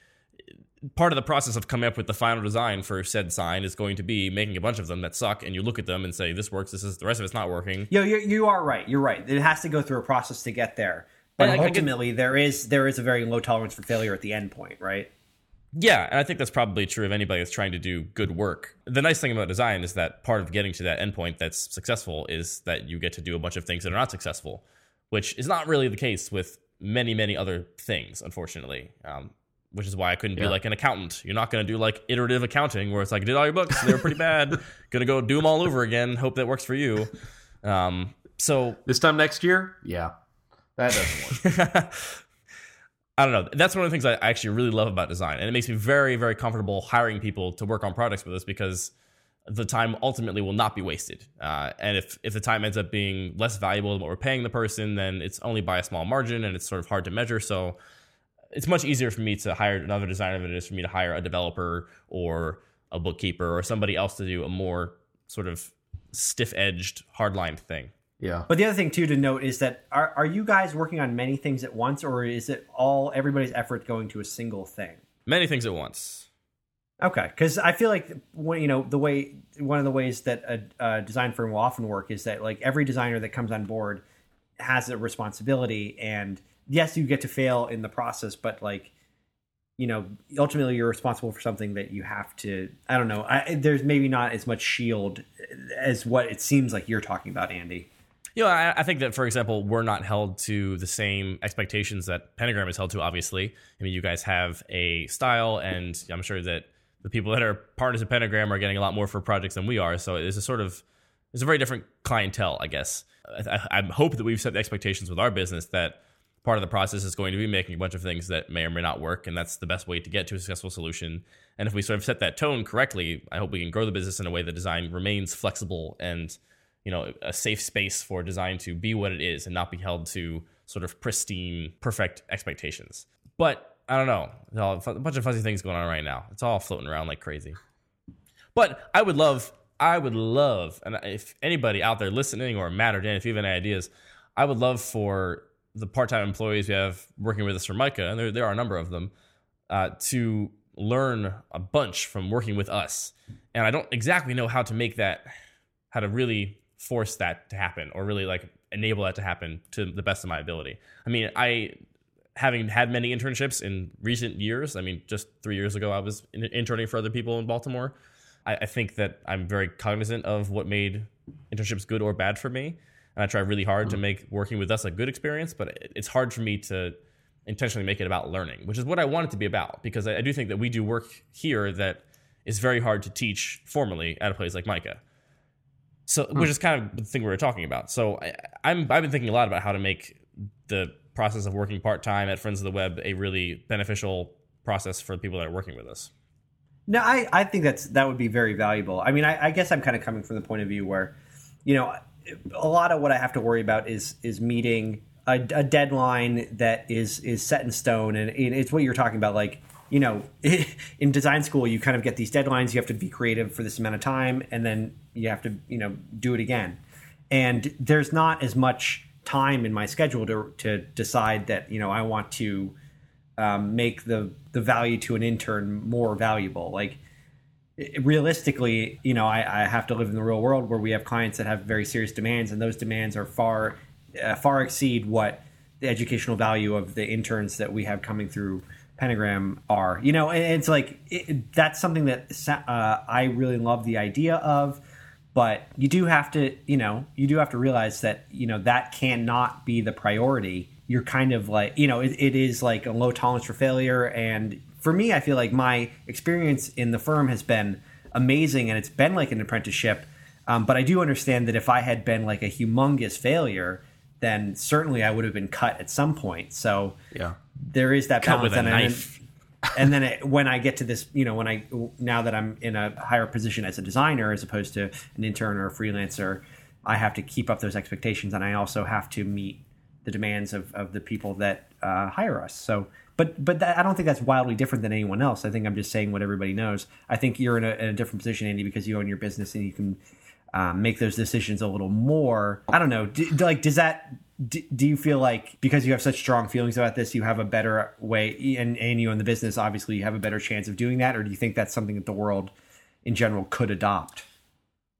part of the process of coming up with the final design for said sign is going to be making a bunch of them that suck and you look at them and say this works this is the rest of it's not working Yo, you you are right. You're right. It has to go through a process to get there, but I- I get- ultimately there is there is a very low tolerance for failure at the end point, right? Yeah and i think that's probably true of anybody that's trying to do good work the nice thing about design is that part of getting to that endpoint that's successful is that you get to do a bunch of things that are not successful which is not really the case with many many other things unfortunately um, which is why i couldn't be like an accountant you're not going to do like iterative accounting where it's like did all your books they were pretty bad *laughs* gonna go do them all over again hope that works for you um, so This time next year? Yeah. That doesn't work. *laughs* I don't know. That's one of the things I actually really love about design, and it makes me very, very comfortable hiring people to work on products with us because the time ultimately will not be wasted. Uh, and if if the time ends up being less valuable than what we're paying the person, then it's only by a small margin, and it's sort of hard to measure. So it's much easier for me to hire another designer than it is for me to hire a developer or a bookkeeper or somebody else to do a more sort of stiff-edged, hard-lined thing. Yeah. But the other thing too to note is that are are you guys working on many things at once, or is it all everybody's effort going to a single thing? Many things at once. Okay, because I feel like when you know the way one of the ways that a, a design firm will often work is that like every designer that comes on board has a responsibility, and yes, you get to fail in the process, but like you know ultimately you're responsible for something that you have to. I don't know. I, there's maybe not as much shield as what it seems like you're talking about, Andy. You know, I, I think that, for example, we're not held to the same expectations that Pentagram is held to, obviously. I mean, you guys have a style, and I'm sure that the people that are partners of Pentagram are getting a lot more for projects than we are. So it's a sort of, it's a very different clientele, I guess. I, I, hope that we've set the expectations with our business that part of the process is going to be making a bunch of things that may or may not work, and that's the best way to get to a successful solution. And if we sort of set that tone correctly, I hope we can grow the business in a way that design remains flexible and you know a safe space for design to be what it is and not be held to sort of pristine perfect expectations. But i don't know a bunch of fuzzy things going on right now. It's all floating around like crazy. But i would love i would love and if anybody out there listening or matt or dan if you have any ideas i would love for the part-time employees we have working with us from MICA and there, there are a number of them uh, to learn a bunch from working with us. And i don't exactly know how to make that how to really force that to happen or really like enable that to happen to the best of my ability. I mean, I having had many internships in recent years. I mean, just three years ago, I was in- interning for other people in Baltimore. I, I think that I'm very cognizant of what made internships good or bad for me, and I try really hard to mm-hmm. make working with us a good experience. But it- it's hard for me to intentionally make it about learning, which is what I want it to be about. Because I, I do think that we do work here that is very hard to teach formally at a place like MICA. So, hmm. which is kind of the thing we were talking about. So, I, I'm I've been thinking a lot about how to make the process of working part time at Friends of the Web a really beneficial process for the people that are working with us. No, I, I think that's that would be very valuable. I mean, I, I guess I'm kind of coming from the point of view where, you know, a lot of what I have to worry about is is meeting a, a deadline that is is set in stone, and it's what you're talking about. Like, you know, *laughs* in design school, you kind of get these deadlines. You have to be creative for this amount of time, and then you have to, you know, do it again. And there's not as much time in my schedule to to decide that you know I want to um, make the the value to an intern more valuable. Like realistically, you know, I, I have to live in the real world where we have clients that have very serious demands, and those demands are far uh, far exceed what the educational value of the interns that we have coming through Pentagram are. You know, and it's like it, that's something that uh, I really love the idea of. But you do have to, you know, you do have to realize that, you know, that cannot be the priority. You're kind of like, you know, it, it is like a low tolerance for failure. And for me, I feel like my experience in the firm has been amazing and it's been like an apprenticeship. Um, but I do understand that if I had been like a humongous failure, then certainly I would have been cut at some point. So Yeah. there is that Cut balance. with a knife. And then it, when I get to this, you know, when I now that I'm in a higher position as a designer as opposed to an intern or a freelancer, I have to keep up those expectations, and I also have to meet the demands of, of the people that uh, hire us. So, but but that, I don't think that's wildly different than anyone else. I think I'm just saying what everybody knows. I think you're in a, in a different position, Andy, because you own your business and you can um, make those decisions a little more. I don't know. Like, does that? Do, do you feel like because you have such strong feelings about this, you have a better way, and and you own the business, obviously, you have a better chance of doing that, or do you think that's something that the world in general could adopt?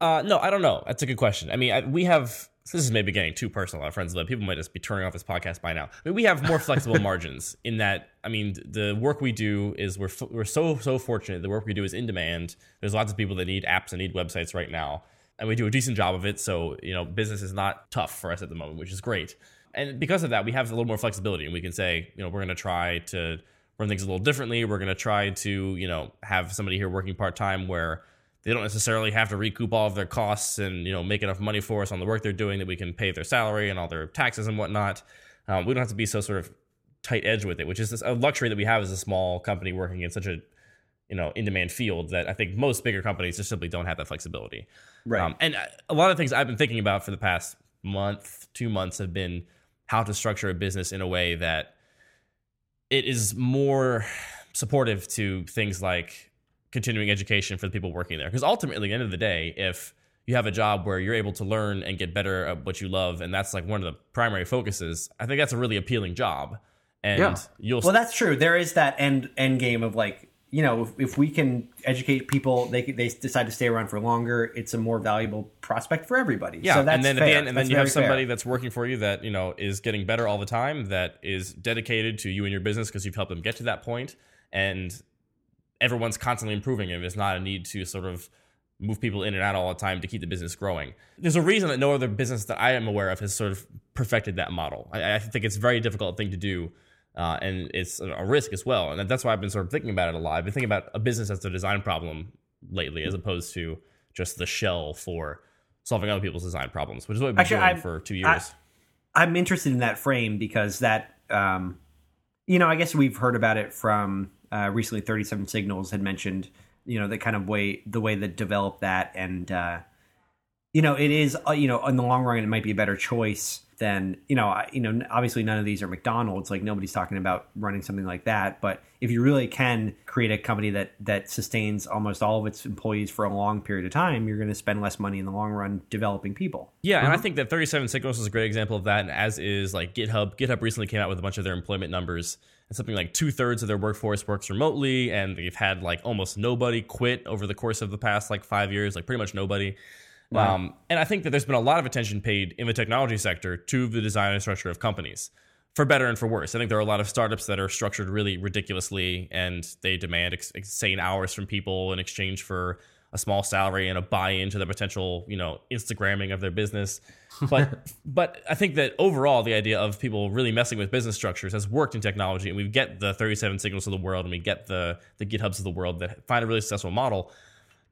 Uh, no, I don't know. That's a good question. I mean, I, we have. This is maybe getting too personal. Our friends live. People might just be turning off this podcast by now. I mean, we have more flexible *laughs* margins in that. I mean, the work we do is we're we're so so fortunate. The work we do is in demand. There's lots of people that need apps and need websites right now, and we do a decent job of it. So you know, business is not tough for us at the moment, which is great. And because of that, we have a little more flexibility, and we can say, you know, we're going to try to run things a little differently. We're going to try to, you know, have somebody here working part time where they don't necessarily have to recoup all of their costs and you know make enough money for us on the work they're doing that we can pay their salary and all their taxes and whatnot. Um, we don't have to be so sort of tight edge with it, which is a luxury that we have as a small company working in such a you know in demand field that I think most bigger companies just simply don't have that flexibility. Right. Um, and uh, a lot of things I've been thinking about for the past month, two months have been how to structure a business in a way that it is more supportive to things like continuing education for the people working there. Because ultimately, at the end of the day, if you have a job where you're able to learn and get better at what you love, and that's like one of the primary focuses, I think that's a really appealing job. And Yeah. you'll Well, that's true. There is that end end game of like you know if, if we can educate people, they they decide to stay around for longer. It's a more valuable prospect for everybody. Yeah, so that's and then fair. at the end, and then you have very fair. somebody that's working for you that you know is getting better all the time, that is dedicated to you and your business because you've helped them get to that point, and everyone's constantly improving. And it's not a need to sort of move people in and out all the time to keep the business growing. There's a reason that no other business that I am aware of has sort of perfected that model. I, I think it's a very difficult thing to do. Uh, and it's a risk as well, and that's why I've been sort of thinking about it a lot. I've been thinking about a business as a design problem lately, as opposed to just the shell for solving other people's design problems, which is what we've been Actually, doing I'm- for two I- years. I'm interested in that frame because that, um, you know, I guess we've heard about it from uh, recently. Thirty Seven Signals had mentioned, you know, the kind of way the way that developed that, and uh, you know, it is, uh, you know, in the long run, it might be a better choice than, you know, I- you know, obviously none of these are McDonald's. Like nobody's talking about running something like that. But if you really can create a company that that sustains almost all of its employees for a long period of time, you're going to spend less money in the long run developing people. Yeah, and I mm-hmm. think that 37 Signals is a great example of that, and as is like GitHub. GitHub recently came out with a bunch of their employment numbers, and something like two thirds of their workforce works remotely, and they've had like almost nobody quit over the course of the past like five years, like pretty much nobody. Um, and I think that there's been a lot of attention paid in the technology sector to the design and structure of companies, for better and for worse. I think there are a lot of startups that are structured really ridiculously, and they demand ex- insane hours from people in exchange for a small salary and a buy-in to the potential, you know, Instagramming of their business. *laughs* But but I think that overall, the idea of people really messing with business structures has worked in technology, and we get the 37 signals of the world, and we get the the GitHubs of the world that find a really successful model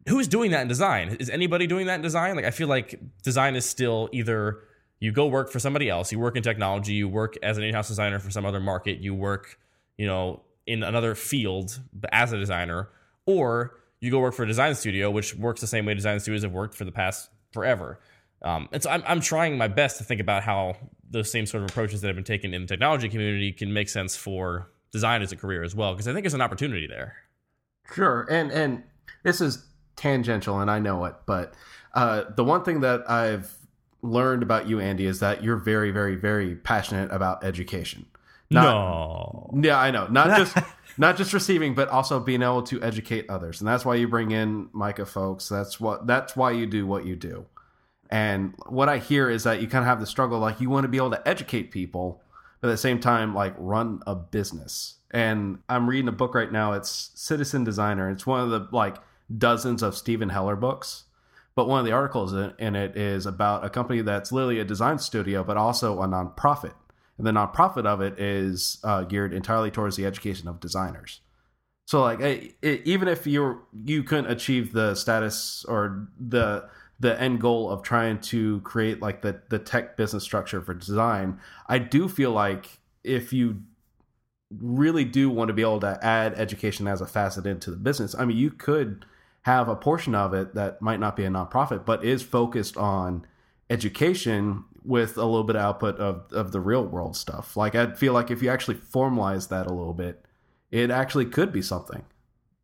who's doing that in design? Is anybody doing that in design? Like I feel like design is still either you go work for somebody else, you work in technology, you work as an in-house designer for some other market, you work, you know, in another field as a designer, or you go work for a design studio, which works the same way design studios have worked for the past forever. Um, and so I'm, I'm trying my best to think about how those same sort of approaches that have been taken in the technology community can make sense for design as a career as well, because I think there's an opportunity there. Sure, and and this is tangential, and I know it, but uh, the one thing that I've learned about you, Andy, is that you're very, very, very passionate about education. Not- no. Yeah, I know. Not just *laughs* not just receiving, but also being able to educate others, and that's why you bring in MICA, folks. That's what that's why you do what you do. And what I hear is that you kind of have the struggle, like you want to be able to educate people, but at the same time, like run a business. And I'm reading a book right now. It's Citizen Designer. It's one of the like dozens of Steven Heller books. But one of the articles in it is about a company that's literally a design studio, but also a nonprofit. And the nonprofit of it is uh, geared entirely towards the education of designers. So, like, eh, eh, even if you you couldn't achieve the status or the the end goal of trying to create like the the tech business structure for design, I do feel like if you really do want to be able to add education as a facet into the business, I mean, you could have a portion of it that might not be a nonprofit, but is focused on education with a little bit of output of, of the real world stuff. Like, I feel like if you actually formalize that a little bit, it actually could be something.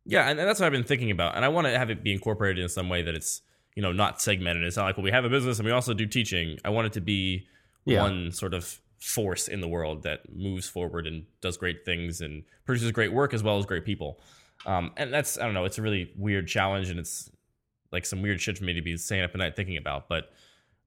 Yeah, and that's what I've been thinking about. And I want to have it be incorporated in some way that it's, you know, not segmented. It's not like, well, we have a business and we also do teaching. I want it to be Yeah. one sort of force in the world that moves forward and does great things and produces great work as well as great people. Um, and that's, I don't know, it's a really weird challenge and it's like some weird shit for me to be staying up at night thinking about. But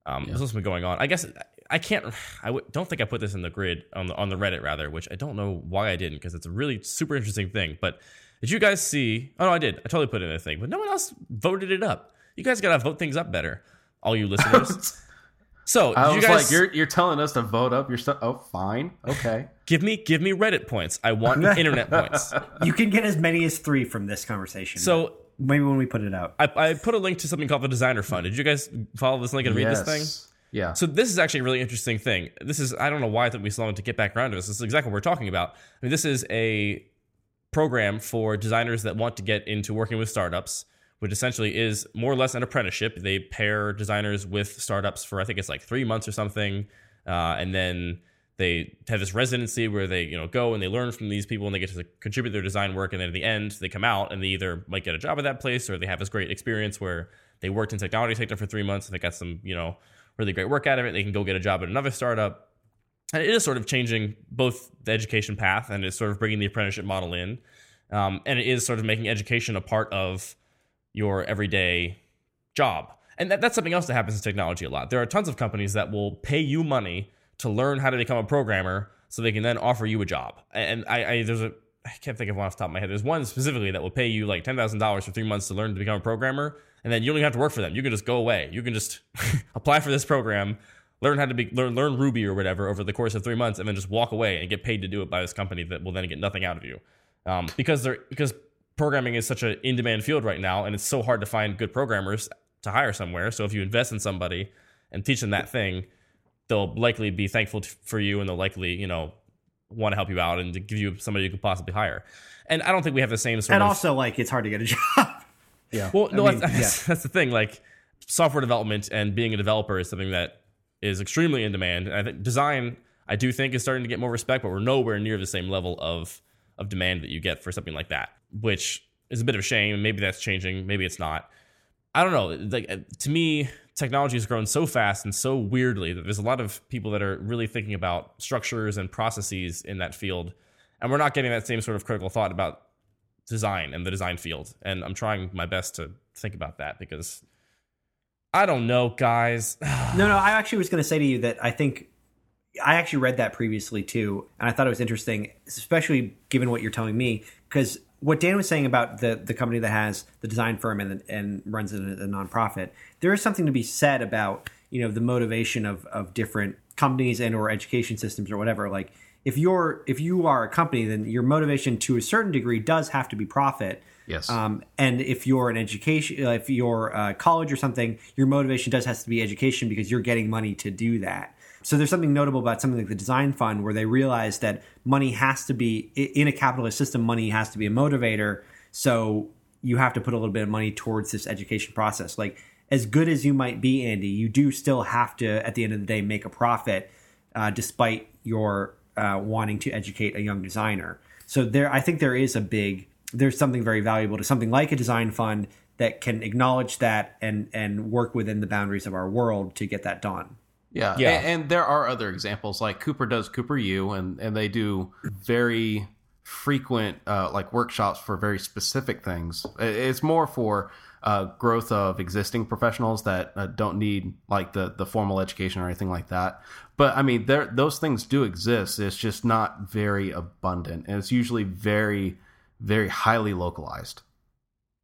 um, Yeah. there's what's been going on. I guess I can't, I w- don't think I put this in the grid, on the, on the Reddit rather, which I don't know why I didn't because it's a really super interesting thing. But did you guys see? Oh no, I did. I totally put it in a thing, but no one else voted it up. You guys gotta vote things up better, all you *laughs* listeners. So I did you was guys like, you're you're telling us to vote up your stuff. Oh, fine, okay. *laughs* give me give me Reddit points. I want *laughs* internet points. You can get as many as three from this conversation. So maybe when we put it out. I, I put a link to something called the Designer Fund. Did you guys follow this link and read this thing? Yeah. So this is actually a really interesting thing. This is I don't know why I think we still need to get back around to this. This is exactly what we're talking about. I mean, this is a program for designers that want to get into working with startups, which essentially is more or less an apprenticeship. They pair designers with startups for I think it's like three months or something, uh, and then they have this residency where they you know go and they learn from these people and they get to contribute their design work and then at the end they come out and they either might get a job at that place or they have this great experience where they worked in technology sector for three months and they got some you know really great work out of it they can go get a job at another startup and it is sort of changing both the education path and it's sort of bringing the apprenticeship model in um, and it is sort of making education a part of your everyday job and that, that's something else that happens in technology a lot there are tons of companies that will pay you money to learn how to become a programmer so they can then offer you a job and i, I there's a I can't think of one off the top of my head. There's one specifically that will pay you like ten thousand dollars for three months to learn to become a programmer, and then you don't even have to work for them. You can just go away. You can just *laughs* apply for this program, learn how to be learn learn Ruby or whatever over the course of three months, and then just walk away and get paid to do it by this company that will then get nothing out of you, um, because they're because programming is such an in demand field right now, and it's so hard to find good programmers to hire somewhere. So if you invest in somebody and teach them that thing, they'll likely be thankful t- for you, and they'll likely you know want to help you out and to give you somebody you could possibly hire. And I don't think we have the same sort And of also, like, it's hard to get a *laughs* job. yeah. well, no, mean, *laughs* that's, that's, that's the thing. Like software development and being a developer is something that is extremely in demand. And I think design, I do think, is starting to get more respect, but we're nowhere near the same level of of demand that you get for something like that, which is a bit of a shame. Maybe that's changing. Maybe it's not. I don't know. Like uh, to me, technology has grown so fast and so weirdly that there's a lot of people that are really thinking about structures and processes in that field, and we're not getting that same sort of critical thought about design and the design field. And I'm trying my best to think about that because I don't know, guys. *sighs* No, no, I actually was going to say to you that I think I actually read that previously too, and I thought it was interesting, especially given what you're telling me, because what Dan was saying about the the company that has the design firm and and runs it as a nonprofit, there is something to be said about you know the motivation of of different companies and or education systems or whatever. Like if you're if you are a company, then your motivation to a certain degree does have to be profit. Yes. Um, and if you're an education, if you're uh, college or something, your motivation does has to be education because you're getting money to do that. So there's something notable about something like the design fund where they realize that money has to be in a capitalist system. Money has to be a motivator. So you have to put a little bit of money towards this education process. Like as good as you might be, Andy, you do still have to at the end of the day make a profit, uh, despite your uh, wanting to educate a young designer. So there, I think there is a big there's something very valuable to something like a design fund that can acknowledge that and and work within the boundaries of our world to get that done. Yeah, Yeah. And, and there are other examples like Cooper does Cooper U, and and they do very frequent uh, like workshops for very specific things. It's more for uh, growth of existing professionals that uh, don't need like the the formal education or anything like that. But I mean, there those things do exist. It's just not very abundant, and it's usually very very highly localized.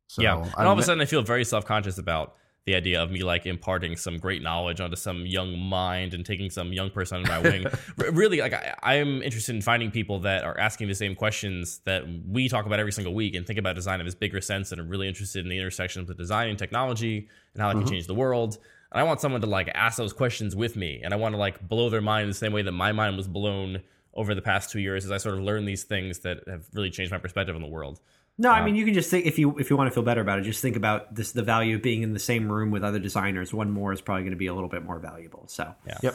So yeah. And all of a sudden, I feel very self conscious about the idea of me like imparting some great knowledge onto some young mind and taking some young person under my wing. *laughs* Really, like I, I'm interested in finding people that are asking the same questions that we talk about every single week and think about design in this bigger sense and are really interested in the intersection of design and technology and how it can mm-hmm. change the world. And I want someone to like ask those questions with me, and I want to like blow their mind the same way that my mind was blown over the past two years as I sort of learned these things that have really changed my perspective on the world. No, I mean you can just think if you if you want to feel better about it, just think about this the value of being in the same room with other designers. One more is probably going to be a little bit more valuable. So Yep.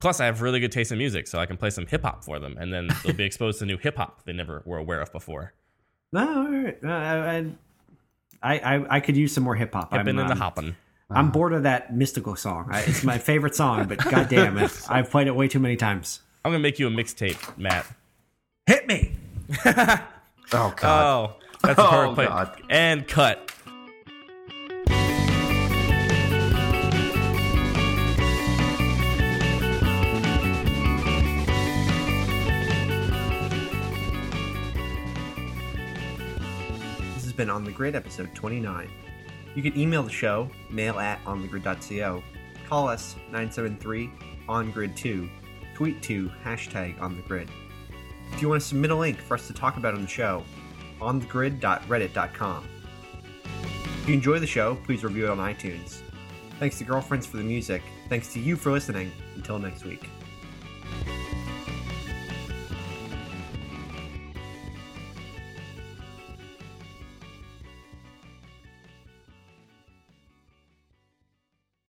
Plus, I have really good taste in music, so I can play some hip hop for them, and then they'll be *laughs* exposed to new hip hop they never were aware of before. no, all right. Uh, I, I I I could use some more hip hop. I've been in the um, hoppin'. I'm bored of that mystical song. I, it's my favorite song, but goddamn it, *laughs* I've played it way too many times. I'm gonna make you a mixtape, Matt. Hit me. *laughs* Oh god. Oh, that's a Oh, perfect play. God. And cut. This has been On the Grid, episode 29. You can email the show, mail at onthegrid.co, call us 973 on grid 2, tweet to hashtag on the grid. If you want to submit a link for us to talk about on the show, onthegrid.reddit.com. If you enjoy the show, please review it on iTunes. Thanks to Girlfriends for the music. Thanks to you for listening. Until next week.